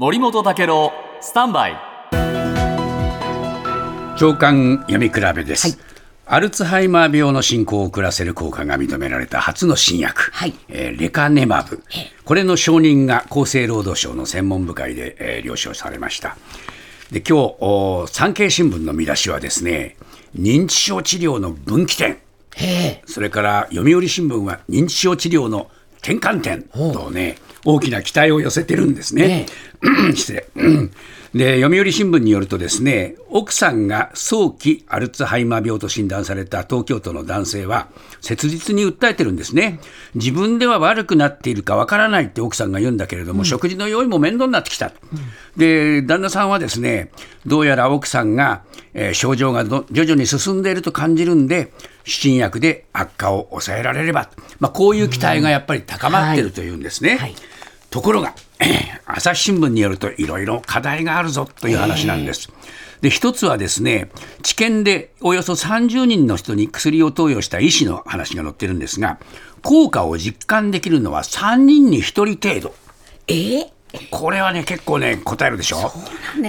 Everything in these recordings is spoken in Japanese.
森本武郎スタンバイ。長官読み比べです、はい。アルツハイマー病の進行を遅らせる効果が認められた初の新薬、はい。えーレカネマブ。これの承認が厚生労働省の専門部会で、えー了承されました。で今日お産経新聞の見出しはですね認知症治療の分岐点。それから読売新聞は認知症治療の転換点とね大きな期待を寄せてるんですね。失礼。で読売新聞によるとですね奥さんが早期アルツハイマー病と診断された東京都の男性は切実に訴えてるんですね。自分では悪くなっているかわからないって奥さんが言うんだけれども、食事の用意も面倒になってきた、で旦那さんはですねどうやら奥さんが、えー症状がど徐々に進んでいると感じるんで新薬で悪化を抑えられれば、まあ、こういう期待がやっぱり高まってるというんですね。はいところが、朝日新聞によるといろいろ課題があるぞという話なんです。で一つはですね治験でおよそ30人の人に薬を投与した医師の話が載ってるんですが効果を実感できるのは3人に1人程度。えー？これはね結構ね答えるでしょ？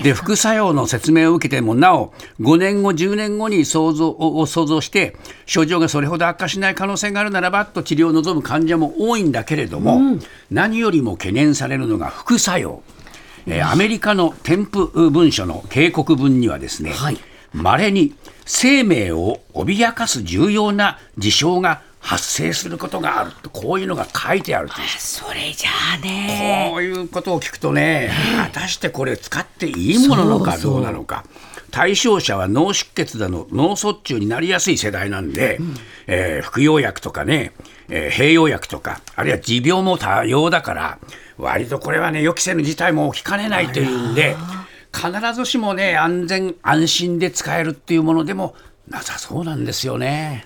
で副作用の説明を受けてもなお5年後10年後に想像を想像して症状がそれほど悪化しない可能性があるならばと治療を望む患者も多いんだけれども、何よりも懸念されるのが副作用、えーアメリカの添付文書の警告文にはですね、はい。稀に生命を脅かす重要な事象が発生することがあるとこういうのが書いてあるそれじゃあね。こういうことを聞くとね、果たしてこれ使っていいものなのかそうそう。どうなのか。対象者は脳出血だの脳卒中になりやすい世代なんで、えー服用薬とかね、えー併用薬とかあるいは持病も多様だから割とこれはね予期せぬ事態も起きかねないというんで必ずしもね安全安心で使えるっていうものでもなさそうなんですよね。